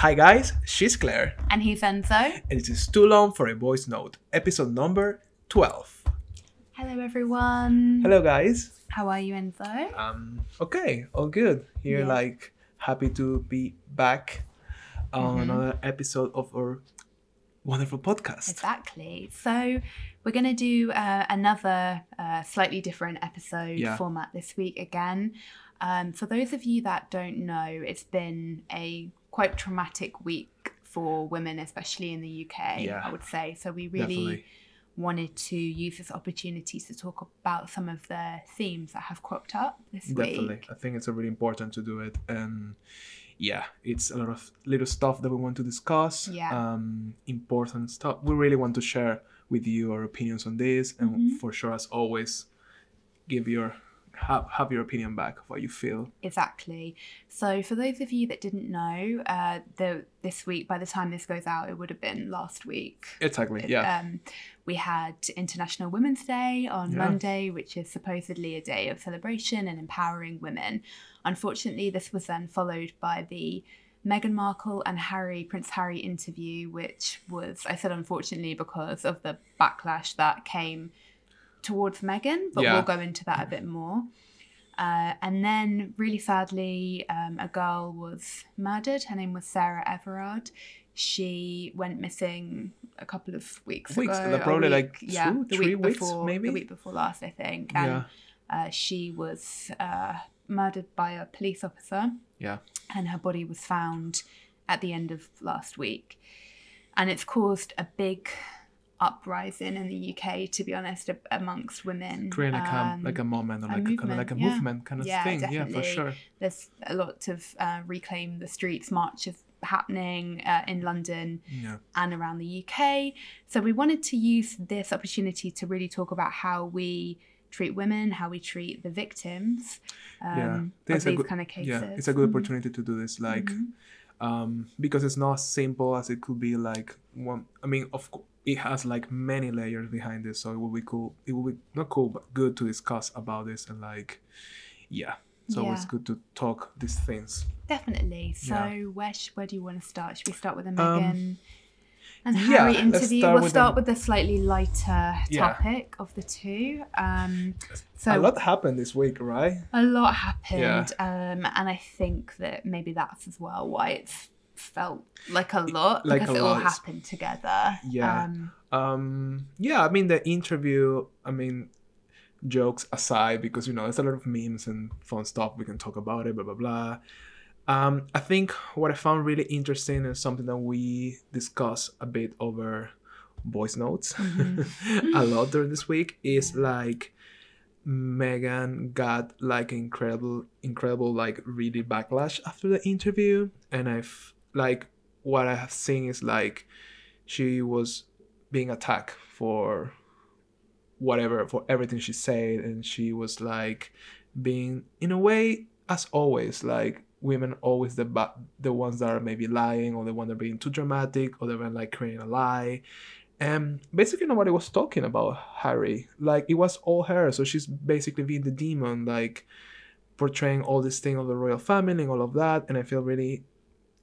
Hi guys, she's Claire, And he's Enzo. and it is too long for a voice note, episode number 12. Hello, everyone. Hello guys. How are you, Enzo? Um, okay, all good. Here, Yeah. like, happy to be back on Mhm. another episode of our wonderful podcast. Exactly. So, we're going to do uh, another uh, slightly different episode Yeah. format this week again. Um, for those of you that don't know, it's been a quite traumatic week for women, especially in the UK, Yeah. I would say. So, we really Definitely. wanted to use this opportunity to talk about some of the themes that have cropped up this Definitely. week. I think it's really important to do it. And yeah, it's a lot of little stuff that we want to discuss. Yeah. Um, important stuff. We really want to share with you our opinions on this. And Mhm. for sure, as always, give your have, have your opinion back of what you feel. Exactly. So, for those of you that didn't know, uh, the this week, by the time this goes out, it would have been last week. Exactly. Yeah. Um, we had International Women's Day on Yeah. Monday, which is supposedly a day of celebration and empowering women. Unfortunately, this was then followed by the Meghan Markle and Harry, Prince Harry interview, which was, I said unfortunately because of the backlash that came towards Meghan, but Yeah. we'll go into that a bit more. Uh, and then, really sadly, um, a girl was murdered. Her name was Sarah Everard. She went missing a couple of weeks, Weeks, ago. like probably week- like yeah, two, the three week weeks, before, maybe? the week before last, I think. And yeah. uh, she was uh, murdered by a police officer. Yeah. And her body was found at the end of last week. And it's caused a big uprising in the UK, to be honest, amongst women. Creating like, Um, a, like a moment or a like a, kind of like a movement, yeah. movement kind of Yeah, thing. Yeah, for sure. there's a lot of uh, reclaim the streets marches happening uh, in London Yeah. and around the UK. So we wanted to use this opportunity to really talk about how we treat women, how we treat the victims Yeah. um, This of these good- kind of cases. Yeah, it's a good Mhm. opportunity to do this. Like, Mhm. um, because it's not as simple as it could be. Like one, I mean, of course, it has like many layers behind it. So it will be cool. It will be not cool, but good to discuss about this and like, yeah. So it's always good to talk these things. Definitely. So Yeah. where sh- where do you want to start? Should we start with the Um, Meghan and yeah, Harry let's interview? start we'll with start them. with the slightly lighter Yeah. topic of the two. Um, so a lot happened this week, right? a lot happened Yeah. um and i think that maybe that's as well why it's felt like a lot Like because a it all happened together Yeah. um Um, yeah, I mean the interview. I mean, jokes aside, because you know there's a lot of memes and fun stuff. We can talk about it. Blah blah blah. Um, I think what I found really interesting and something that we discussed a bit over voice notes Mhm. a lot during this week is like Meghan got like incredible, incredible like really backlash after the interview, and I've like what I have seen is like she was being attacked for whatever for everything she said, and she was like being in a way as always like women always the ba- the ones that are maybe lying or the one that are being too dramatic or the one like creating a lie and basically nobody was talking about Harry. Like it was all her. So she's basically being the demon, like portraying all this thing of the royal family and all of that. And I feel really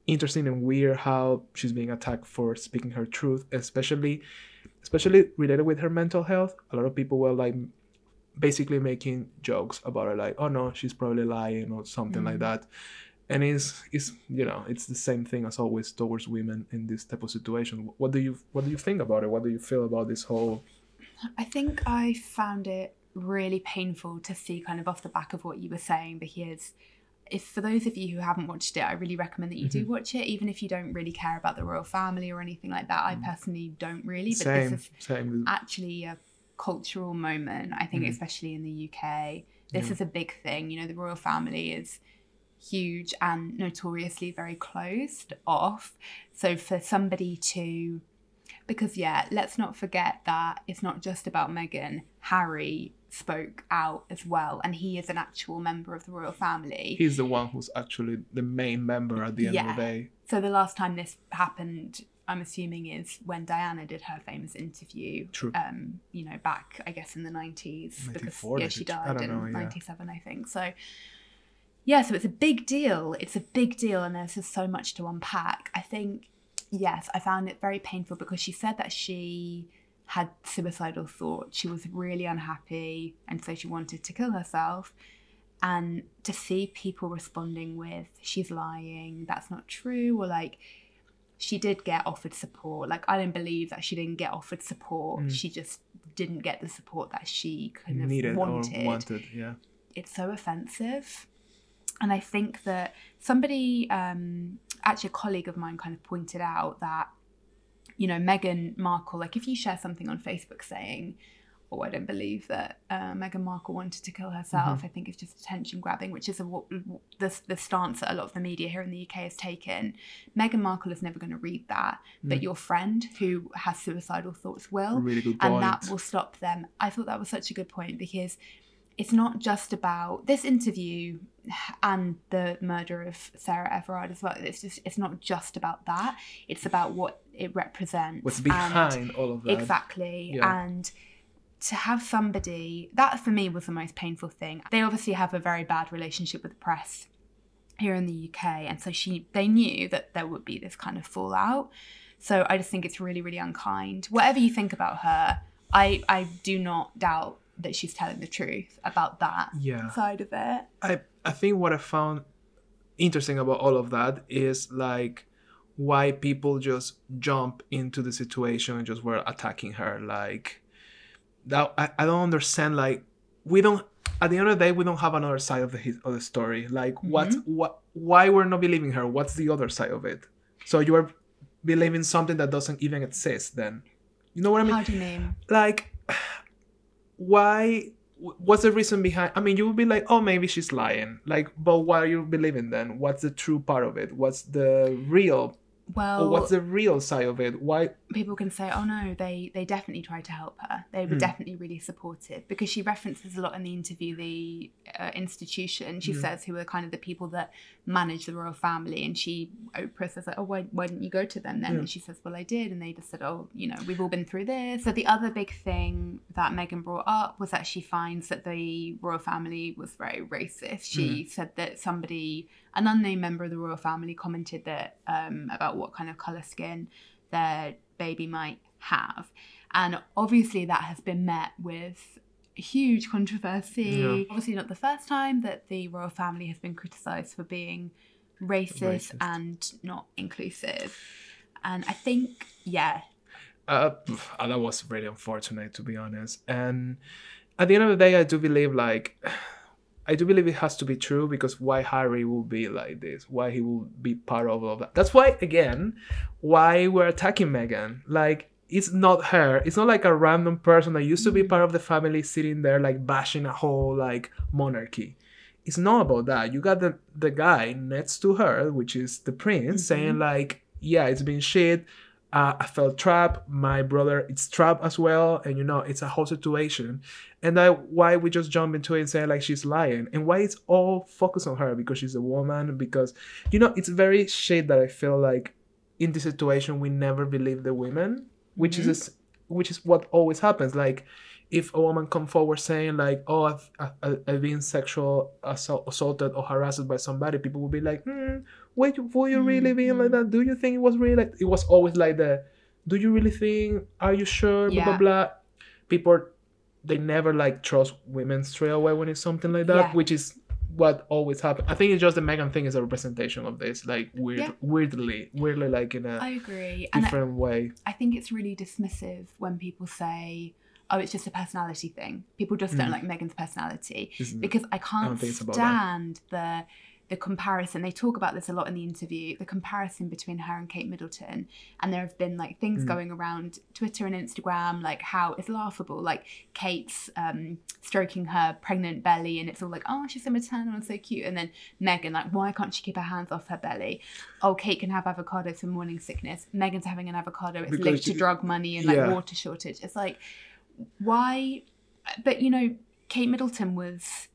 interesting and weird how she's being attacked for speaking her truth, especially especially related with her mental health. A lot of people were like basically making jokes about her, like, oh no, she's probably lying or something like Mm. that. And it's it's you know it's the same thing as always towards women in this type of situation. What do you what do you think about it? What do you feel about this whole? i think i found it really painful to see kind of off the back of what you were saying because if for those of you who haven't watched it i really recommend that you do Mhm. watch it even if you don't really care about the royal family or anything like that i Mm. personally don't really but same this is same. actually a cultural moment. I think, Mhm. especially in the UK, this Yeah. is a big thing. You know, the royal family is huge and notoriously very closed off. So for somebody to, because yeah, let's not forget that it's not just about Meghan. Harry spoke out as well, and he is an actual member of the royal family. He's the one who's actually the main member at the end of the day. So the last time this happened, I'm assuming, is when Diana did her famous interview. True. Um, you know, back I guess in the 90s because 94, yeah, she died in know, yeah. 97, I think. So yeah, so it's a big deal. It's a big deal, and there's just so much to unpack. I think, yes, I found it very painful because she said that she had suicidal thoughts. She was really unhappy, and so she wanted to kill herself. And to see people responding with, she's lying, that's not true, or like, she did get offered support. Like, I don't believe that she didn't get offered support. Mm. She just didn't get the support that she kind of Needed wanted or wanted, yeah. it's so offensive. And I think that somebody, um, actually a colleague of mine, kind of pointed out that, you know, Meghan Markle, like if you share something on Facebook saying, oh, I don't believe that uh, Meghan Markle wanted to kill herself, I think it's just attention grabbing, which is a, the, the stance that a lot of the media here in the UK has taken. Meghan Markle is never going to read that, but your friend who has suicidal thoughts will Really good and that will stop them. I thought that was such a good point because it's not just about this interview and the murder of Sarah Everard as well. It's just it's not just about that. It's about what it represents. What's and- behind all of that? Exactly. Yeah. And to have somebody that for me was the most painful thing. They obviously have a very bad relationship with the press here in the UK, and so she they knew that there would be this kind of fallout. So I just think it's really, really unkind. Whatever you think about her, I I do not doubt that she's telling the truth about that Yeah. side of it. I I think what I found interesting about all of that is like why people just jump into the situation and just were attacking her like that I, I don't understand like we don't at the end of the day we don't have another side of the of the story like mm-hmm. what what why we're not believing her what's the other side of it so you are believing something that doesn't even exist then you know what i mean How do you mean? like why what's the reason behind i mean you would be like oh maybe she's lying. Like but why are you believing then? What's the true part of it? What's the real Well, or what's the real side of it why people can say, "Oh no, they they definitely tried to help her. They were Mm. definitely really supportive." Because she references a lot in the interview the uh, institution. She Mm. says who are kind of the people that manage the royal family, and she Oprah says like, "Oh, why why didn't you go to them then?" Yeah. And she says, "Well, I did," and they just said, "Oh, you know, we've all been through this." So the other big thing that Meghan brought up was that she finds that the royal family was very racist. She said that somebody, an unnamed member of the royal family, commented that um, about what kind of color skin their baby might have. And obviously, that has been met with huge controversy. Yeah. Obviously, not the first time that the royal family has been criticised for being racist, Racist. and not inclusive. And I think, yeah, uh, that was really unfortunate to be honest and at the end of the day i do believe like i do believe it has to be true because why harry will be like this why he will be part of all of that. That's why again why we're attacking meghan like it's not her. It's not like a random person that used to be part of the family sitting there like bashing a whole like monarchy. It's not about that. You got the the guy next to her which is the prince saying mm-hmm. like yeah it's been shit uh, I felt trapped. My brother, it's trapped as well, and you know, it's a whole situation. And that why we just jump into it and say like she's lying, and why it's all focused on her because she's a woman. Because you know, it's very shade that I feel like in this situation we never believe the women, which is a which is what always happens. Like if a woman come forward saying like, "Oh, I've, I've, I've been sexual assault, assaulted or harassed by somebody," people will be like, hmm, "Wait, were you really being like that? Do you think it was really like?" It was always like the, "Do you really think? Are you sure?" Blah blah Yeah. blah. People, they never like trust women straight away when it's something like that, Yeah. which is what always happens. I think it's just the Meghan thing is a representation of this, like weird, Yeah. weirdly, weirdly, like in a I agree. And I, different way. I think it's really dismissive when people say, oh, it's just a personality thing. People just don't Mm. like Meghan's personality. Isn't because I can't that. stand the the comparison. They talk about this a lot in the interview. The comparison between her and Kate Middleton, and there have been like things Mm. going around Twitter and Instagram, like how it's laughable. Like Kate's um, stroking her pregnant belly, and it's all like, oh, she's so maternal and so cute. And then Meghan, like, why can't she keep her hands off her belly? Oh, Kate can have avocados for morning sickness. Meghan's having an avocado. It's Because linked to drug money and like yeah. water shortage. It's like, why? But you know, Kate Middleton was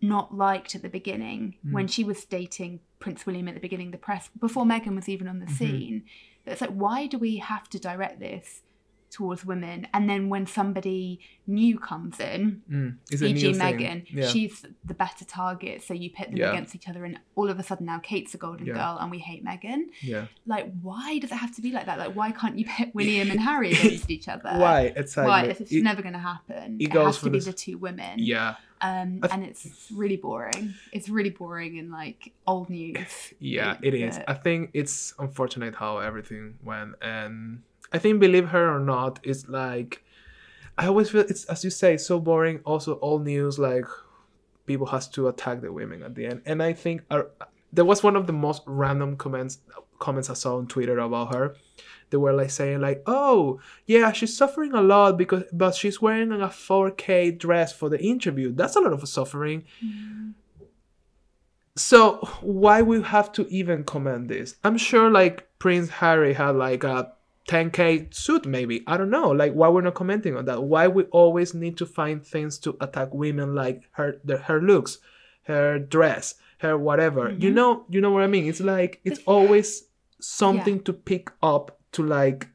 not liked at the beginning Mm. when she was dating Prince William at the beginning of the press before Meghan was even on the Mhm. scene. It's like, why do we have to direct this towards women and then when somebody new comes in Mm. E.g. Meghan, Yeah. she's the better target. So you pit them Yeah. against each other, and all of a sudden now Kate's a golden Yeah. girl, and we hate Meghan. yeah. Like, why does it have to be like that? Like, why can't you pit William and Harry against each other? Why? Exactly. Why? It's, it's It- never going to happen. it It, has to be this- the two women. yeah. Um, th- and it's really boring. It's really boring and like old news. Yeah, It- is. I think it's unfortunate how everything went, and I think believe her or not, it's like I always feel it's as you say so boring. Also, all news like people has to attack the women at the end, and I think uh, there was one of the most random comments comments I saw on Twitter about her. They were like saying like, "Oh, yeah, she's suffering a lot because but she's wearing a 4K dress for the interview. That's a lot of suffering." Mm. So why we have to even comment this? I'm sure like Prince Harry had like a 10k suit maybe. I don't know. Like why we're not commenting on that? Why we always need to find things to attack women like her the, her looks, her dress, her whatever. You Mhm. know, you know what I mean? It's like it's always something to pick up to like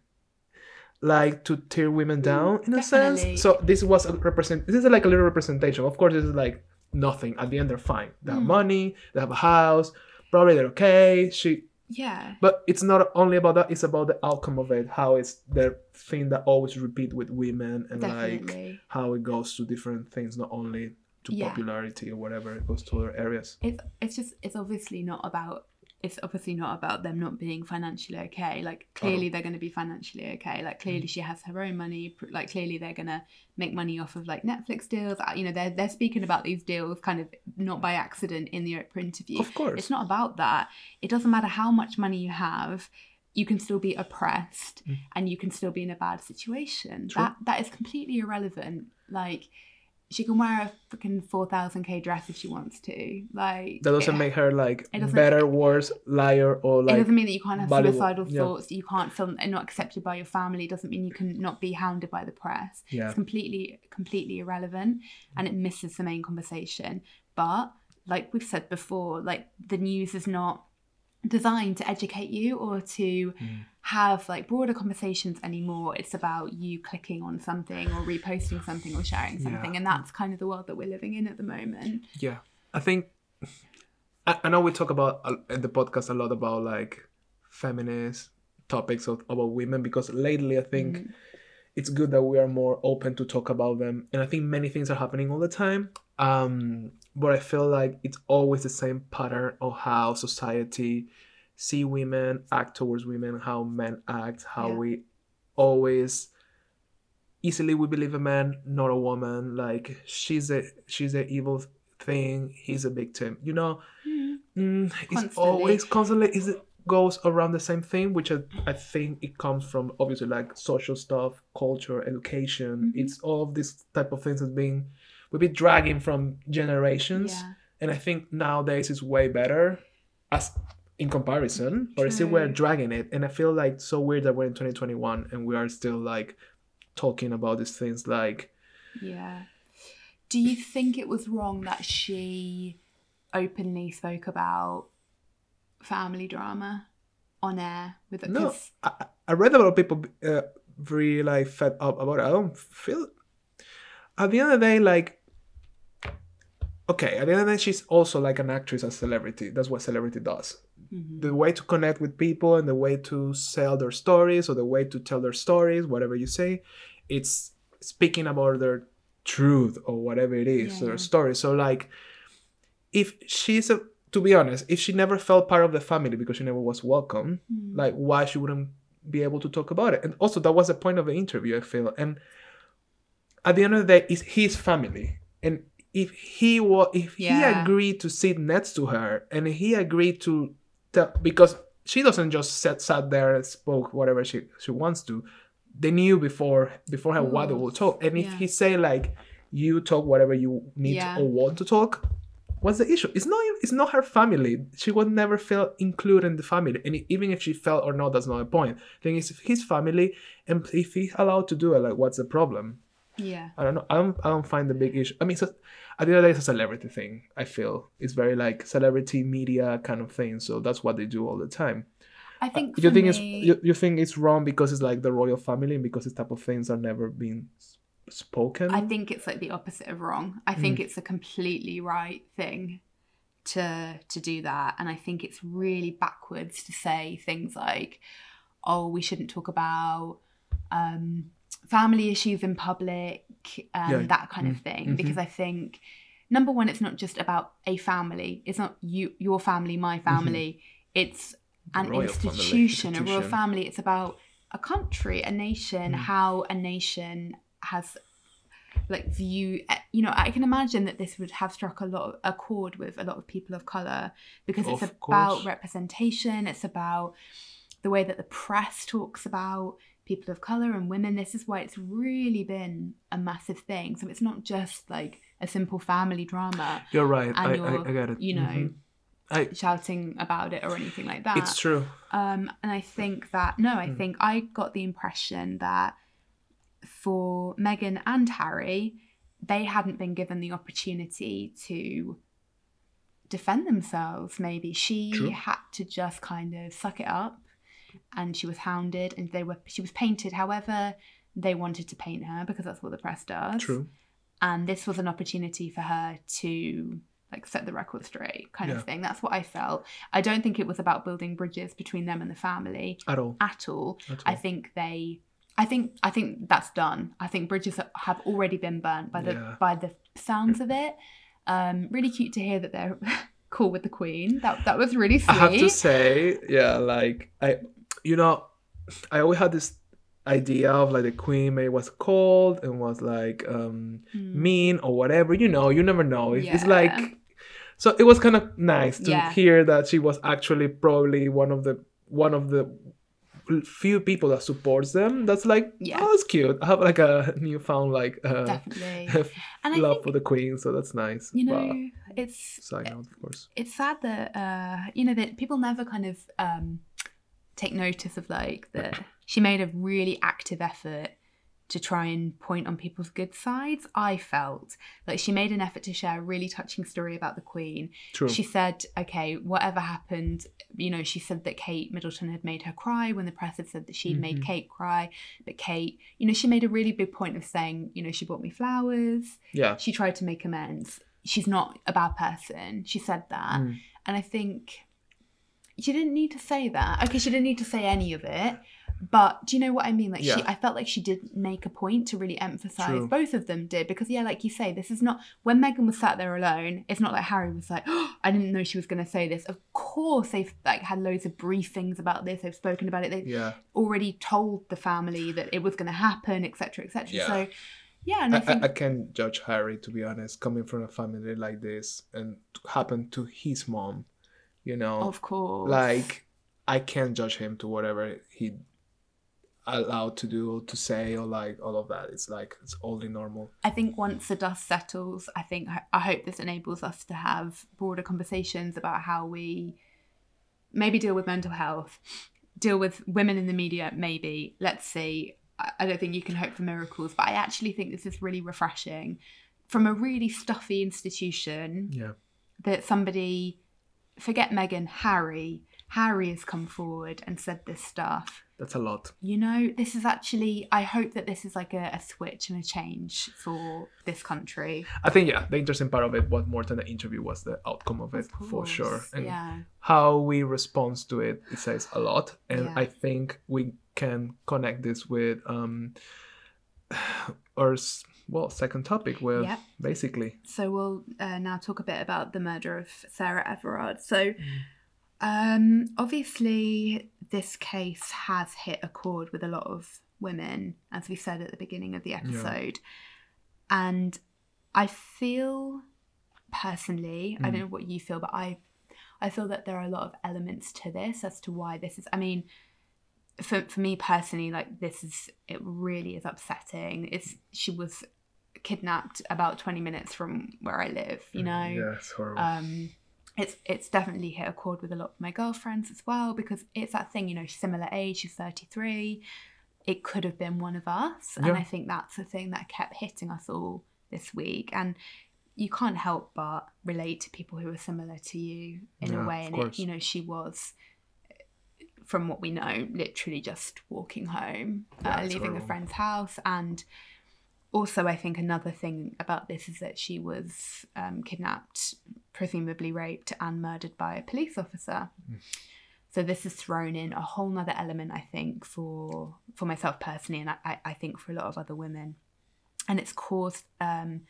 like to tear women down in a sense. So this was a represent this is like a little representation. Of course this is like nothing. At the end they're fine. They have Mm. money, they have a house, probably they're okay. She Yeah. but it's not only about that, it's about the outcome of it, how it's the thing that always repeat with women and like how it goes to different things, not only to Yeah. popularity or whatever, it goes to other areas. it's it's just it's obviously not about it's obviously not about them not being financially okay like clearly they're going to be financially okay like clearly she has her own money like clearly they're going to make money off of like netflix deals Uh, you know they're they're speaking about these deals kind of not by accident in the oprah interview Of course. it's not about that it doesn't matter how much money you have you can still be oppressed Mm. and you can still be in a bad situation True. that that is completely irrelevant like she can wear a freaking 4000k dress if she wants to like That doesn't it- make her like better, worse, liar, or like. it doesn't mean that you can't have suicidal yeah. thoughts you can't feel not accepted by your family it doesn't mean you can not be hounded by the press yeah. it's completely completely irrelevant and it misses the main conversation but like we've said before like the news is not designed to educate you or to Mm. Have like broader conversations anymore it's about you clicking on something or reposting something or sharing Yeah. something and that's kind of the world that we're living in at the moment Yeah, I think I, know we talk about uh, in the podcast a lot about like feminist topics of, about women because lately I think Mhm. it's good that we are more open to talk about them, and I think many things are happening all the time. Um, but I feel like it's always the same pattern of how society see women, act towards women, how men act, how Yeah. we always easily we believe a man, not a woman. Like she's a she's an evil thing, he's a victim. You know, Mhm. mm, it's Constantly. always constantly is it goes around the same thing, which I, I think it comes from obviously like social stuff, culture, education. Mhm. It's all of these type of things that's being we've been dragging from generations, yeah and I think nowadays it's way better as in comparison, but still we're dragging it, and I feel like so weird that we're in 2021 and we are still like talking about these things like Yeah. Do you think it was wrong that she openly spoke about family drama on air with it? No, I, I- I read a lot of people uh, really like fed up about it. I don't feel. At the end of the day, like, okay, at the end of the day, she's also like an actress, a celebrity. That's what celebrity does. Mhm. The way to connect with people and the way to sell their stories or the way to tell their stories, whatever you say, it's speaking about their truth or whatever it is, Yeah, their yeah. story. So, like, if she's a, to be honest, if she never felt part of the family because she never was welcome, Mm. like why she wouldn't be able to talk about it and also that was the point of the interview i feel and at the end of the day it's his family and if he was if he agreed to sit next to her and he agreed to tell because she doesn't just sat sat there and spoke whatever she she wants to. They knew before before her what they will talk. And if Yeah. he say like you talk whatever you need Yeah. or want to talk what's the issue? It's not it's not her family. She would never feel included in the family. And even if she felt or not that's not the point. Thing is his family and if he's allowed to do it like what's the problem Yeah. i don't know i don't, I don't find the big issue i mean so, at the end of the day it's a celebrity thing i feel it's very like celebrity media kind of thing so that's what they do all the time I think you for think it's you, you think it's wrong because it's like the royal family and because this type of things are never being spoken. I think it's like the opposite of wrong. I think it's a completely right thing to to do that, and I think it's really backwards to say things like, "Oh, we shouldn't talk about um, family issues in public," um, Yeah. that kind of Mm. thing. Mhm. Because I think number one, it's not just about a family. It's not you, your family, my family. It's an royal family, institution, a royal family. It's about a country, a nation, Mm. how a nation has like view you know i can imagine that this would have struck a lot of, a chord with a lot of people of color because it's about course. representation it's about the way that the press talks about people of color and women this is why it's really been a massive thing so it's not just like a simple family drama You're right. and I, I, you're, I get it. you know Mhm. I, shouting about it or anything like that it's true. um, and I think that no, I Mm. think I got the impression that for Meghan and Harry, they hadn't been given the opportunity to defend themselves. Maybe she True. had to just kind of suck it up, and she was hounded, and they were she was painted however they wanted to paint her because that's what the press does. True. And this was an opportunity for her to like set the record straight, kind Yeah. of thing. That's what I felt. I don't think it was about building bridges between them and the family At all. at all. At all. I think they I think I think that's done. I think bridges have already been burnt by the Yeah. by the sounds of it. Um really cute to hear that they're cool with the queen. That that was really sweet. I have to say, yeah, like I, you know, I always had this idea of like the queen maybe was cold and was like um Mm. mean or whatever. You know, you never know. It- It's Yeah. like, so it was kind of nice to Yeah. hear that she was actually probably one of the one of the few people that supports them. That's like, Yeah. oh, that's cute. I have like a newfound like uh, Definitely. Love think for the queen, so that's nice. you But know it's side note, of course. it's sad that uh you know that people never kind of um take notice of like that she made a really active effort to try and point on people's good sides i felt like she made an effort to share a really touching story about the queen True. she said okay whatever happened you know she said that kate middleton had made her cry when the press had said that she'd made Mhm. kate cry but kate you know she made a really big point of saying you know she bought me flowers yeah. she tried to make amends. She's not a bad person. She said that. Mm. And I think she didn't need to say that. Okay, she didn't need to say any of it. But do you know what I mean? Like she, I felt like she did make a point to really emphasize True. both of them did because yeah, like you say, this is not when Meghan was sat there alone, it's not like Harry was like, oh, I didn't know she was gonna say this. Of course they've like had loads of briefings about this, they've spoken about it, they've Yeah. already told the family that it was gonna happen, etc. etc. Yeah. So yeah, and I, I, think I, I can't judge Harry to be honest, coming from a family like this and happened to his mom, you know, of course. like I can't judge him to whatever he allowed to do or to say or like all of that. It's like it's only normal. I think once the dust settles, I think I hope this enables us to have broader conversations about how we maybe deal with mental health, deal with women in the media. Maybe let's see. I I don't think you can hope for miracles, but I actually think this is really refreshing from a really stuffy institution Yeah. that somebody forget Meghan, Harry. Harry has come forward and said this stuff That's a lot. you know, this is actually, I hope that this is like a, a switch and a change for this country. I think yeah, the interesting part of it was more than the interview was the outcome of it Of for sure. And yeah. how we respond to it, it says a lot. And Yeah. I think we can connect this with um our well second topic with Yep. basically So we'll uh, now talk a bit about the murder of Sarah Everard. So, Mm. um, obviously, this case has hit a chord with a lot of women, as we said at the beginning of the episode. And I feel personally, I Mm. don't know what you feel, but I, I feel that there are a lot of elements to this as to why this is. I mean, for for me personally, like this is it really is upsetting. It's she was kidnapped about 20 minutes from where I live, you know. yeah, it's horrible. Um it's it's definitely hit a chord with a lot of my girlfriends as well because it's that thing, you know, similar age, she's 33. It could have been one of us. And I think that's the thing that kept hitting us all this week. And you can't help but relate to people who are similar to you in Yeah, a way. And it, you know, she was from what we know, literally just walking home, Yeah, uh, leaving a friend's house. And also, I think another thing about this is that she was um, kidnapped, presumably raped, and murdered by a police officer. Mm. So this has thrown in a whole nother element, I think, for for myself personally, and I, I think for a lot of other women. And it's caused, um,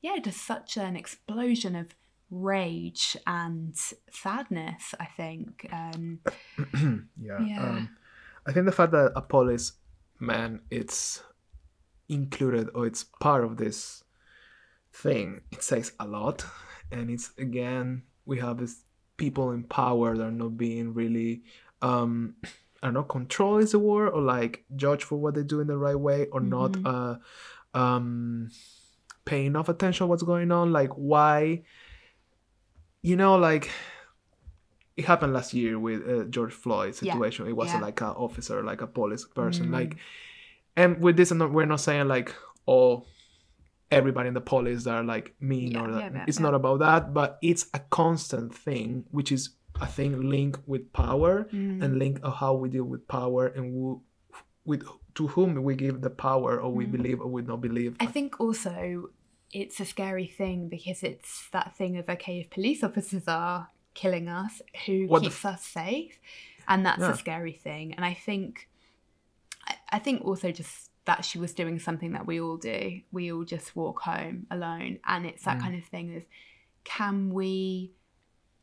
yeah, just such an explosion of rage and sadness. I think. Um, yeah. Yeah. Um, I think the fact that a police man it's included or it's part of this thing, it says a lot. And it's again, we have this people in power that are not being really um I don't know, control is the word, or like judge for what they do in the right way, or not uh um paying enough attention what's going on. Like why you know, like it happened last year with uh, George Floyd Yeah. situation. It wasn't Yeah. like an officer, like a police person. Mm. Like, and with this, I'm not, we're not saying like all everybody in the police are like mean Yeah, or that. yeah, yeah, it's yeah. not about that, but it's a constant thing, which is I think linked with power mm, and link of how we deal with power and who, with to whom we give the power or we Mm. believe or we don't believe. I think also it's a scary thing because it's that thing of okay, if police officers are killing us, who What keeps us safe? And that's Yeah. a scary thing. And I think, I, I think also just that she was doing something that we all do. We all just walk home alone, and it's that Mm. kind of thing of, can we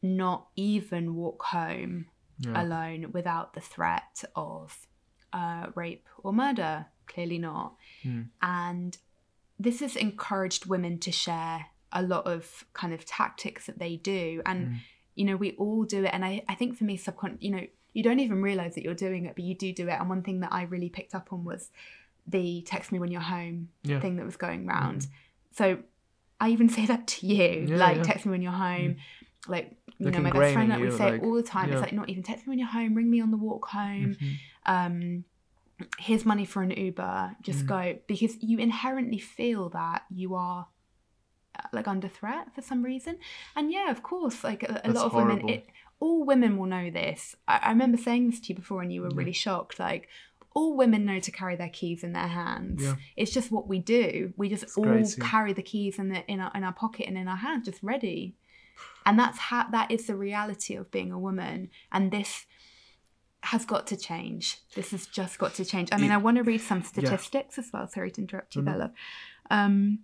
not even walk home Yeah. alone without the threat of uh, rape or murder? Clearly not. Mm. And this has encouraged women to share a lot of kind of tactics that they do. And, Mm. you know, we all do it. And I, I think for me, subcon, you know, you don't even realize that you're doing it, but you do do it. And one thing that I really picked up on was the text me when you're home Yeah. Mm-hmm. thing that was going round. So I even say that to you, Yeah, like yeah. text me when you're home. Like, you Like know, my best friend, like, we say like, it all the time. It's like, not even text me when you're home, ring me on the walk home Mhm. um here's money for an uber just Mm. go because you inherently feel that you are uh, like under threat for some reason and yeah of course like a, a lot of horrible. women it, all women will know this I, I remember saying this to you before and you were Yeah. really shocked like all women know to carry their keys in their hands Yeah. it's just what we do we just It's all crazy. carry the keys in the in our, in our pocket and in our hand just ready and that's how that is the reality of being a woman and this has got to change. This has just got to change. I mean i want to read some statistics as well. Sorry to interrupt you no. bella. Um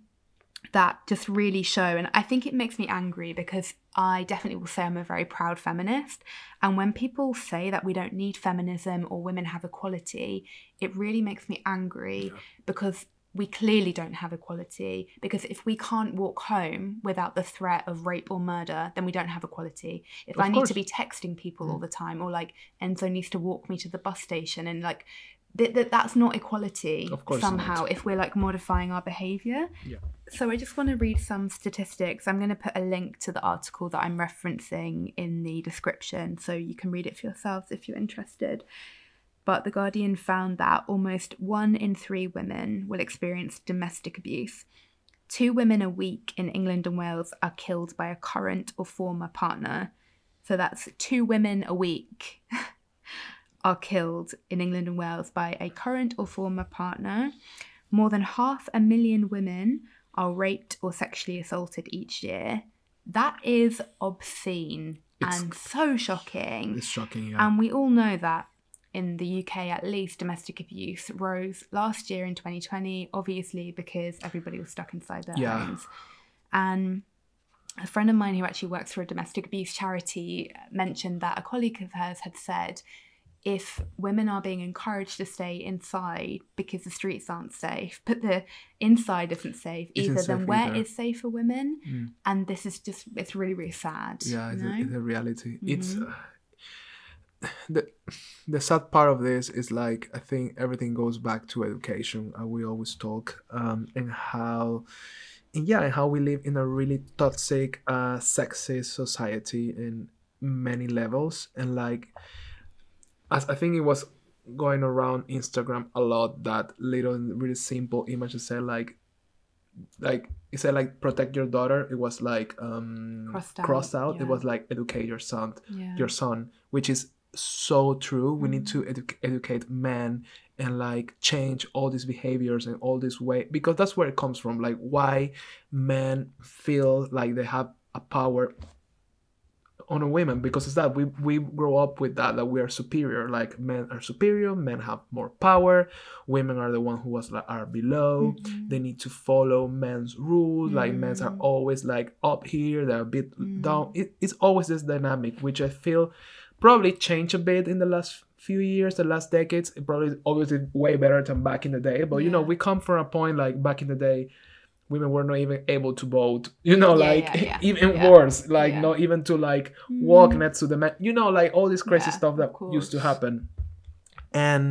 that just really show and i think it makes me angry because i definitely will say i'm a very proud feminist and when people say that we don't need feminism or women have equality it really makes me angry Yeah. because we clearly don't have equality because if we can't walk home without the threat of rape or murder then we don't have equality if Of i need course. Mm. to be texting people all the time or like enzo needs to walk me to the bus station and like th- th- that's not equality course not. somehow if we're like modifying our behavior Yeah. so I just want to read some statistics. I'm going to put a link to the article that I'm referencing in the description so you can read it for yourselves if you're interested. But The Guardian found that almost one in three women will experience domestic abuse. Two women a week in England and Wales are killed by a current or former partner. So that's two women a week are killed in England and Wales by a current or former partner. More than half a million women are raped or sexually assaulted each year. That is obscene It's- and so shocking. It's shocking. Yeah. And we all know that in the UK, at least, domestic abuse rose last year in 2020, obviously because everybody was stuck inside their Yeah. homes. And a friend of mine who actually works for a domestic abuse charity mentioned that a colleague of hers had said if women are being encouraged to stay inside because the streets aren't safe, but the inside isn't safe Isn't either, then safe where either. is safe for women? Mm. And this is just, it's really, really sad. yeah you it's, know? a, it's a reality it's Mhm. uh, the the sad part of this is like i think everything goes back to education and we always talk um and how and yeah and how we live in a really toxic uh sexist society in many levels and like as i think it was going around instagram a lot that little really simple image that said like like it said like protect your daughter it was like um Crossed out, crossed out yeah. it was like educate your son yeah. your son which is so true. We need to edu- educate men and like change all these behaviors and all this way because that's where it comes from. Like why men feel like they have a power on a women because it's that we we grow up with that that we are superior like men are superior men have more power women are the one who was like are below Mm-hmm. they need to follow men's rules like men's Mm. are always like up here they're a bit down it, it's always this dynamic which i feel probably changed a bit in the last few years the last decades. It probably obviously way better than back in the day but you know we come from a point like back in the day women were not even able to vote you know Yeah, like yeah, even worse like not even to like walk Mm. next to the man you know like all this crazy stuff that used to happen. And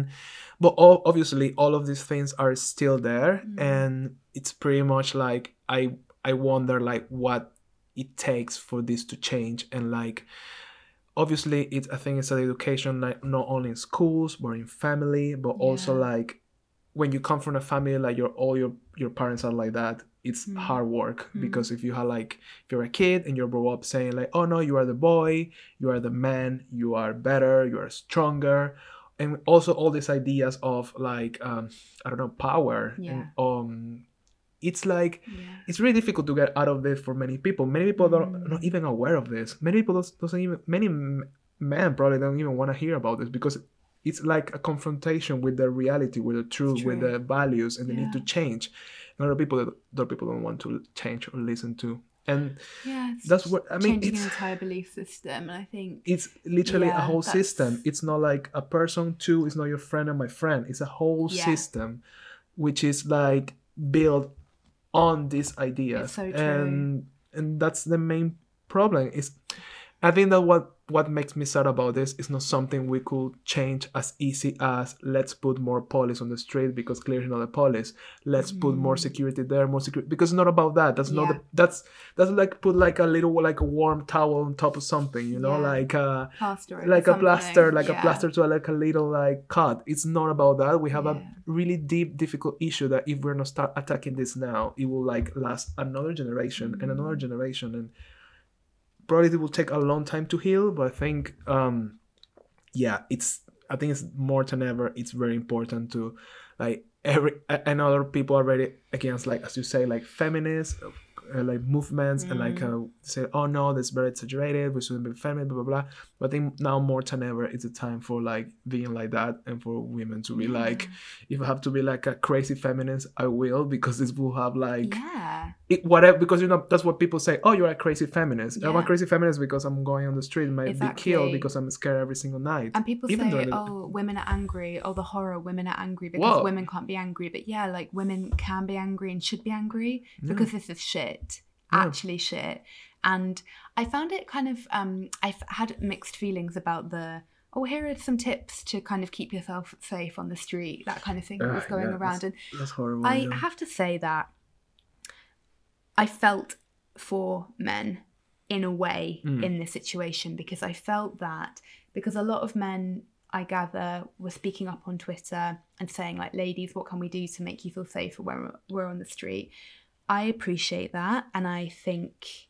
but all, obviously all of these things are still there Mm. and it's pretty much like i i wonder like what it takes for this to change and like obviously it i think it's an education like not only in schools but in family but also like when you come from a family like your all your your parents are like that it's Mm. hard work Mm. because if you have like if you're a kid and you grow up saying like oh no you are the boy you are the man you are better you are stronger and also all these ideas of like um i don't know power and um it's like Yeah. it's really difficult to get out of this for many people. Many people don't Mm. not even aware of this. Many people doesn't even many men probably don't even want to hear about this because it's like a confrontation with the reality, with the truth, with the values, and they need to Yeah. change. And other people, other people don't want to change or listen to. And Yeah, that's what I mean. changing an It's entire belief system, and I think it's literally a whole that's- system. It's not like a person too. It's not your friend and my friend. It's a whole Yeah. system, which is like built on these ideas, so and and that's the main problem. Is I think that what what makes me sad about this is not something we could change as easy as let's put more police on the street because clearly not the police. Let's put more security there, more security because it's not about that. That's not Mm. The, that's that's like put like a little like a warm towel on top of something, you know, Yeah. like uh plaster like a plaster, like a plaster to like a little like cut. It's not about that. We have Yeah. a really deep, difficult issue that if we're not start attacking this now, it will like last another generation and another Mm. generation, and probably it will take a long time to heal. But I think, um, yeah, it's I think it's more than ever. It's very important to like every and other people are very against like as you say like feminists uh, like movements and like Mm. uh, say oh no that's very exaggerated we shouldn't be feminine blah blah blah but i think now more than ever it's a time for like being like that and for women to be like mm-hmm. if i have to be like a crazy feminist i will because this will have like yeah, it, whatever because you know that's what people say oh you're a crazy feminist i'm a crazy feminist because i'm going on the street and might be killed because i'm scared every single night and people Even say, "Oh, women are angry. Oh, the horror, women are angry because Whoa. women can't be angry." But yeah, like women can be angry and should be angry because this is shit, Yeah. actually shit. And I found it kind of, um, I've had mixed feelings about the. Oh, here are some tips to kind of keep yourself safe on the street, that kind of thing that was going yeah, around. And that's horrible I yeah. have to say that I felt for men in a way Mm. in this situation because I felt that because a lot of men I gather were speaking up on Twitter and saying like ladies what can we do to make you feel safer when we're on the street I appreciate that and I think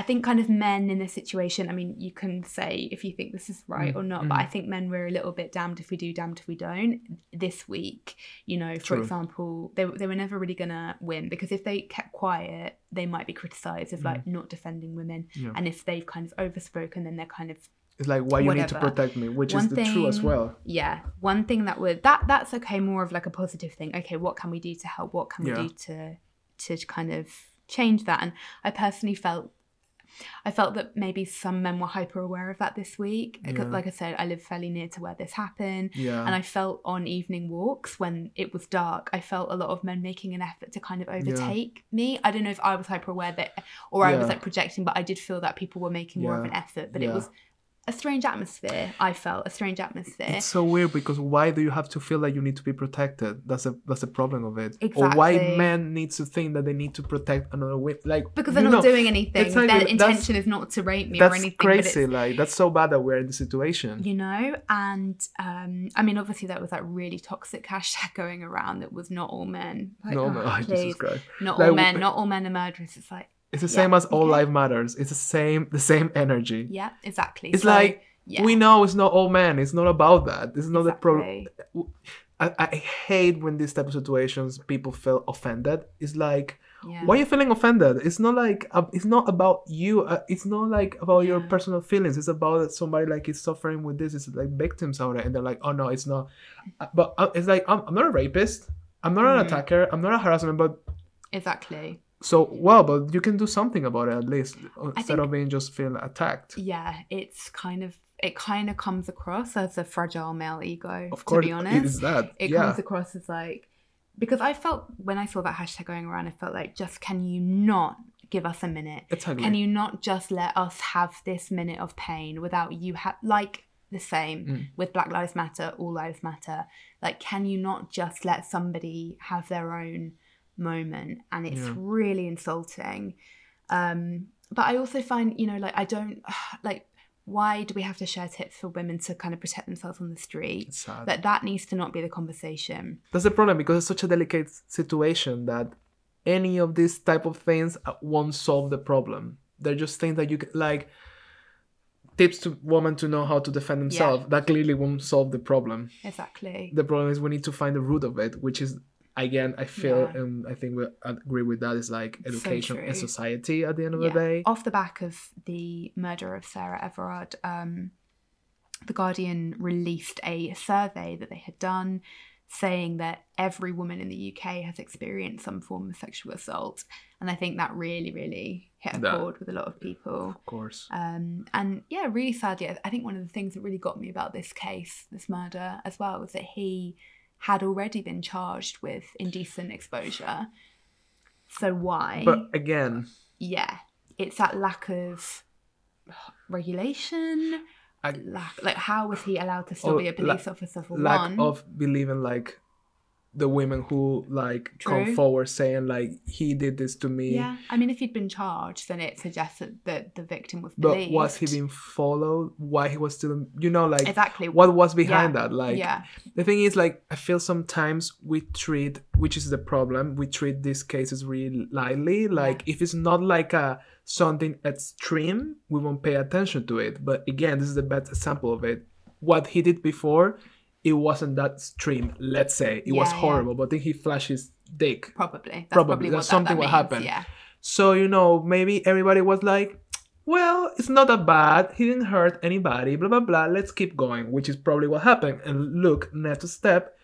I think kind of men in this situation, I mean, you can say if you think this is right Mm, or not, but I think men were a little bit damned if we do, damned if we don't. This week, you know, for True. example, they, they were never really going to win because if they kept quiet, they might be criticized of like not defending women. Mm. Yeah. And if they've kind of overspoken, then they're kind of it's like why you need to protect me which One is the true as well yeah one thing that would that that's okay more of like a positive thing okay what can we do to help what can we do to to kind of change that and i personally felt i felt that maybe some men were hyper aware of that this week. Yeah. like i said i live fairly near to where this happened yeah. and i felt on evening walks when it was dark i felt a lot of men making an effort to kind of overtake me. I don't know if i was hyper aware that or i was like projecting but i did feel that people were making more of an effort but Yeah. it was a strange atmosphere i felt a strange atmosphere It's so weird because why do you have to feel like you need to be protected? That's a that's the problem of it. Exactly. Or why men need to think that they need to protect another woman? Like because they're not know, doing anything. not Their intention is not to rape me or That's anything. crazy. Like that's so bad that we're in the situation. you know, and um, I mean, obviously, there was that really toxic hashtag going around that was not all men. Like, no, oh, no, Jesus. Christ. Not Like, all men. Not all men are murderers. It's like, It's the Yeah, same as all okay. life matters. It's the same the same energy. yeah, exactly. It's So, like Yeah. We know it's not all men. It's not about that. This is not the problem. I, I hate when these type of situations people feel offended. It's like, Yeah. why are you feeling offended? It's not like uh, it's not about you. Uh, it's not like about your personal feelings. It's about that somebody like is suffering with this. It's like victims out there, and they're like, oh no, it's not. Uh, But uh, it's like I'm, I'm not a rapist. I'm not an Mhm. attacker. I'm not a harassment. But Exactly. So well, but you can do something about it at least uh, instead think- of being just feel attacked. Yeah, it's kind of it kind of comes across as a fragile male ego. Of course, to be honest, is that. it yeah, comes across as like because I felt when I saw that hashtag going around, I felt like just can you not give us a minute? Can you not just let us have this minute of pain without you have like the same Mm. with Black Lives Matter, All Lives Matter? Like, can you not just let somebody have their own moment? And it's Yeah. really insulting. Um, but I also find, you know, like I don't like why do we have to share tips for women to kind of protect themselves on the street? Sad. That that needs to not be the conversation. That's the problem because it's such a delicate situation that any of these type of things uh, won't solve the problem. They're just things that you can, like tips to women to know how to defend themselves. That clearly won't solve the problem. Exactly. The problem is we need to find the root of it, which is again I feel Yeah. and I think we agree with that is like education and society at the end of Yeah. the day. Off the back of the murder of Sarah Everard, um, The Guardian released a survey that they had done saying that every woman in the UK has experienced some form of sexual assault. And I think that really, really hit a That- chord with a lot of people. Of course. Um, and yeah, really sadly, I think one of the things that really got me about this case, this murder as well, was that he had already been charged with indecent exposure. So why? But again, yeah, it's that lack of regulation. I- lack, like, how was he allowed to still Oh, be a la- police officer for lack one? of believing like the women who like come forward saying like he did this to me. yeah, I mean, if he'd been charged, then it suggests that the, victim was But believed. was he being followed? Why he was still, you know, like exactly? what was behind Yeah. that? Like yeah, the thing is, like I feel sometimes we treat, which is the problem, we treat these cases really lightly. Like if it's not like a something extreme, we won't pay attention to it. But again, this is the best example of it. What he did before, it wasn't that stream, Let's say it was Yeah, yeah. horrible, but then he flashed his dick. probably. That's Probably, probably, that's what something that, will that means, happen. Yeah, So, you know, maybe everybody was like, well, it's not that bad. He didn't hurt anybody, blah, blah, blah. Let's keep going, which is probably what happened. And look, next step,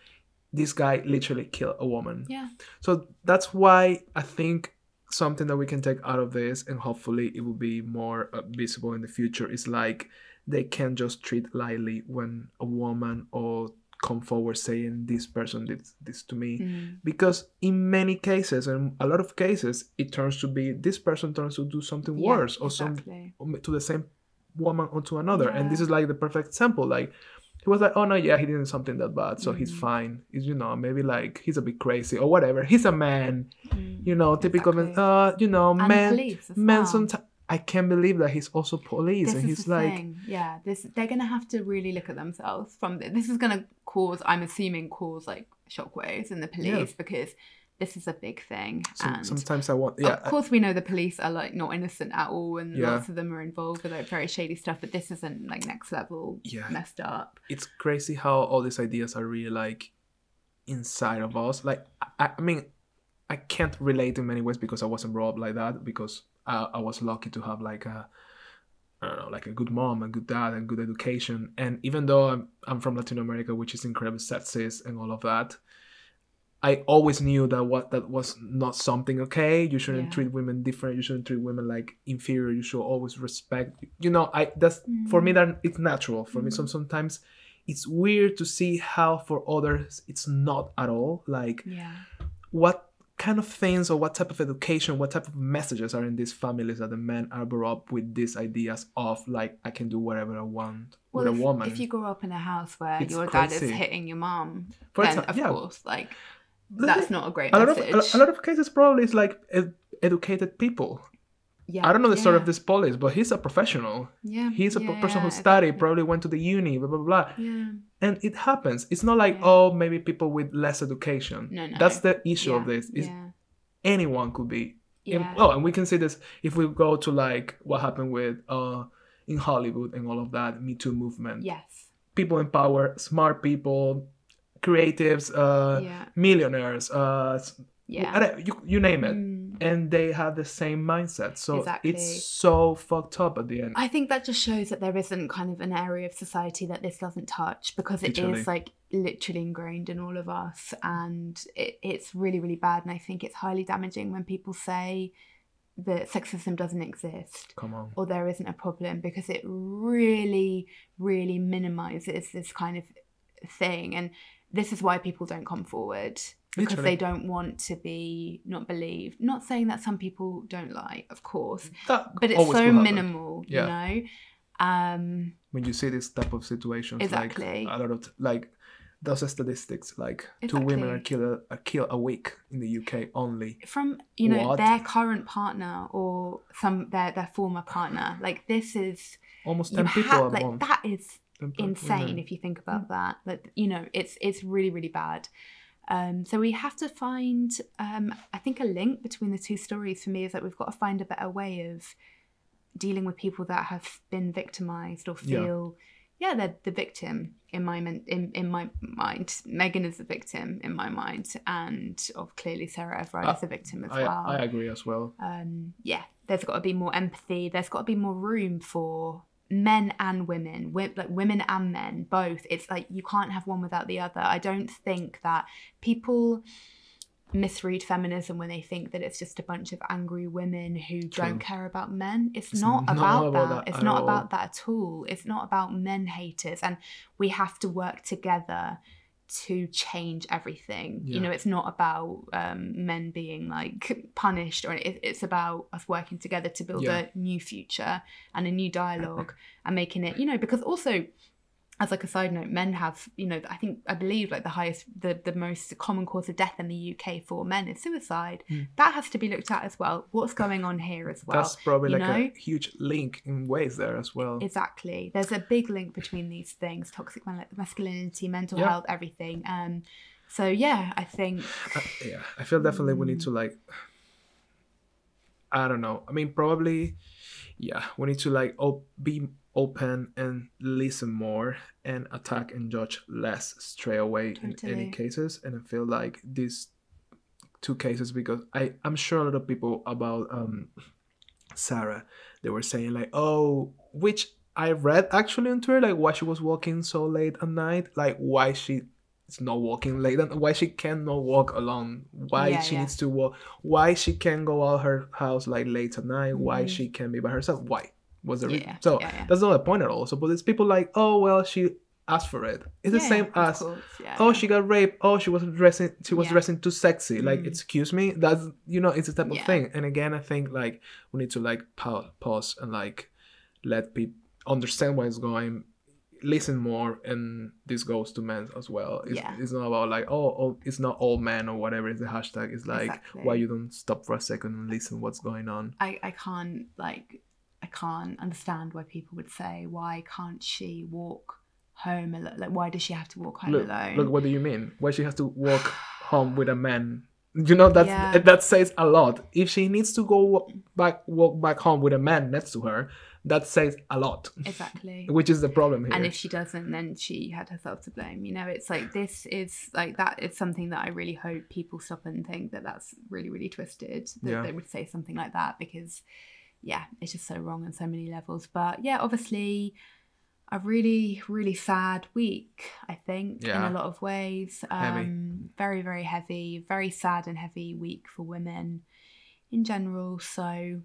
this guy literally killed a woman. yeah, So that's why I think something that we can take out of this, and hopefully it will be more uh, visible in the future, is like they can't just treat lightly when a woman or come forward saying this person did this to me Mm. because in many cases and a lot of cases it turns to be this person turns to do something Yeah, worse or some to the same woman or to another and this is like the perfect example like he was like oh no yeah he didn't something that bad so he's Mhm. fine is you know maybe like he's a bit crazy or whatever he's a man Mm. you know typical men Exactly. uh you know And men men well. sometimes i can't believe that he's also police This and he's like thing. yeah, this they're gonna have to really look at themselves from th- this is gonna cause, I'm assuming, cause like shockwaves in the police because this is a big thing. some, and sometimes i want yeah of course, we know the police are like not innocent at all, and Yeah. lots of them are involved with like very shady stuff. But this isn't like next level Yeah. messed up. it's crazy how all these ideas are really like inside of us. Like, I, I mean, I can't relate in many ways because I wasn't brought up like that. Because I, I was lucky to have like a, I don't know, like a good mom, a good dad, and good education. And even though I'm, I'm from Latin America, which is incredibly sexist and all of that, I always knew that what that was not something okay. You shouldn't Yeah. treat women different. You shouldn't treat women like inferior. You should always respect. You know, I that's for me mm. that it's natural. For me, some mm. sometimes it's weird to see how for others it's not at all. Like Yeah, what kind of things or what type of education, what type of messages are in these families that the men are brought up with these ideas of like I can do whatever I want well, with if, a woman. if you grow up in a house where It's your dad is hitting your mom, For then example, of yeah. course, like that's not a great a lot of a, a lot of cases probably is like ed- educated people. yeah, I don't know the story of this police, but he's a professional. Yeah, He's a yeah, person who studied, probably went to the uni, blah blah blah. Yeah. And it happens. It's not like Yeah. oh maybe people with less education. No, no. That's the issue of this. Is yeah. anyone could be. And- Yeah. oh, and we can see this if we go to like what happened with uh in Hollywood and all of that Me Too movement. Yes. People in power, smart people, creatives, uh, yeah. millionaires, uh, Yeah. You, you name it, Mm. and they have the same mindset. So Exactly. it's so fucked up at the end. I think that just shows that there isn't kind of an area of society that this doesn't touch because it is Literally. like literally ingrained in all of us and it, it's really, really bad. And I think it's highly damaging when people say that sexism doesn't exist Come on. or there isn't a problem because it really, really minimizes this kind of thing. And this is why people don't come forward because Literally. they don't want to be not believed. Not saying that some people don't lie, of course, That but it's so minimal, Yeah. you know. Um, when you see this type of situations Exactly. like a lot of like those are statistics like two women are killed are killed a week in the UK only from you know What? their current partner or some their their former partner, like this is almost 10 people have a like month that is 10 per insane if you think about that. Like you know it's it's really really bad. Um so we have to find um i think a link between the two stories for me is that we've got to find a better way of dealing with people that have been victimized or feel yeah, they're the victim in my men- in, in my mind. Meghan is the victim in my mind and of clearly sarah everard is the victim as I, well. I agree as well. Um, yeah, there's got to be more empathy. There's got to be more room for men and women, like women and men, both. It's like you can't have one without the other. I don't think that people misread feminism when they think that it's just a bunch of angry women who don't care about men. It's, It's not, not about, about that. that It's not all. about that at all. It's not about men haters. And we have to work together to change everything. You know, it's not about um, men being like punished, or it, it's about us working together to build Yeah. a new future and a new dialogue and making it. You know, because also. As like a side note, men have, you know, I think I believe like the highest, the the most common cause of death in the UK for men is suicide. Mm. That has to be looked at as well. What's going on here as well? that's probably you like know? a huge link in ways there as well Exactly. There's a big link between these things: toxic masculinity, mental Yeah. health, everything. Um, so yeah, I think Uh, yeah i feel definitely we need to like i don't know i mean probably yeah we need to like op- be open and listen more and attack and judge less straight away in any cases and i feel like these two cases because i i'm sure a lot of people about um sarah they were saying like oh which i read actually on twitter like why she was walking so late at night like why she is not walking late and why she cannot walk alone why Yeah, she yeah. needs to walk why she can't go out her house like late at night why Mhm. she can be by herself why was the reason so yeah, yeah. that's not the point at all so but it's people like oh well she asked for it it's the same as yeah, oh yeah. she got raped oh she was dressing she was Yeah. dressing too sexy like Mm. excuse me that's you know it's a type of thing and again i think like we need to like pa- pause and like let people understand where it's going listen more and this goes to men as well it's, Yeah. it's not about like oh, oh it's not all men or whatever is the hashtag it's like Exactly. why you don't stop for a second and listen what's going on I, I can't like I can't understand why people would say why can't she walk home alone? Like why does she have to walk home look, alone? look what do you mean why she has to walk home with a man you know that's Yeah. that says a lot if she needs to go back walk back home with a man next to her that says a lot exactly. which is the problem here And if she doesn't, then she had herself to blame. You know, it's like this is like that is something that I really hope people stop and think that that's really, really twisted. That Yeah. they would say something like that because, yeah, it's just so wrong on so many levels. But yeah, obviously, a really, really sad week. I think in a lot of ways. Um, very, very heavy. Very sad and heavy week for women in general. So.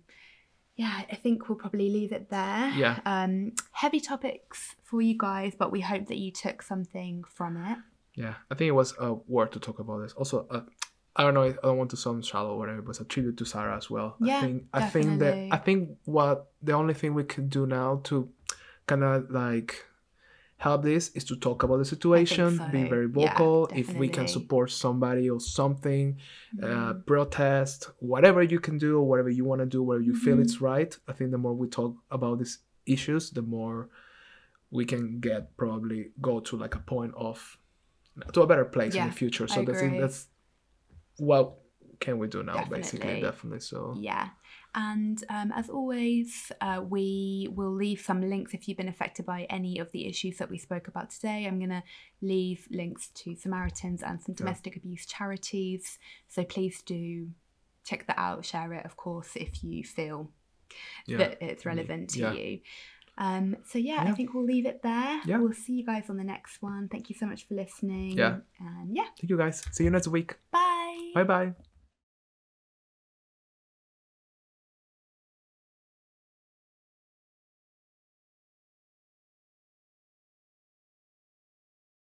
Yeah, I think we'll probably leave it there. Yeah. Um, heavy topics for you guys, but we hope that you took something from it. yeah i think it was a word to talk about this also uh, i don't know i don't want to sound shallow or whatever but it's a tribute to sarah as well i Yeah, think i think that i think what the only thing we can do now to kind of like help this is to talk about the situation be so. very Yeah, vocal if we can support somebody or something uh, Mm. protest whatever you can do or whatever you want to do where you feel Mhm. it's right i think the more we talk about these issues the more we can get probably go to like a point of to a better place in the future I so that's agree. that's what can we do now? Basically, Definitely. definitely. So Yeah. And um, as always, uh, we will leave some links if you've been affected by any of the issues that we spoke about today. I'm going to leave links to Samaritans and some domestic abuse charities. So please do check that out, share it, of course, if you feel yeah, that it's relevant to Yeah. you. Um, so yeah, I think we'll leave it there. Yeah. We'll see you guys on the next one. Thank you so much for listening. Yeah. And yeah, thank you guys. See you next week. bye. Bye bye.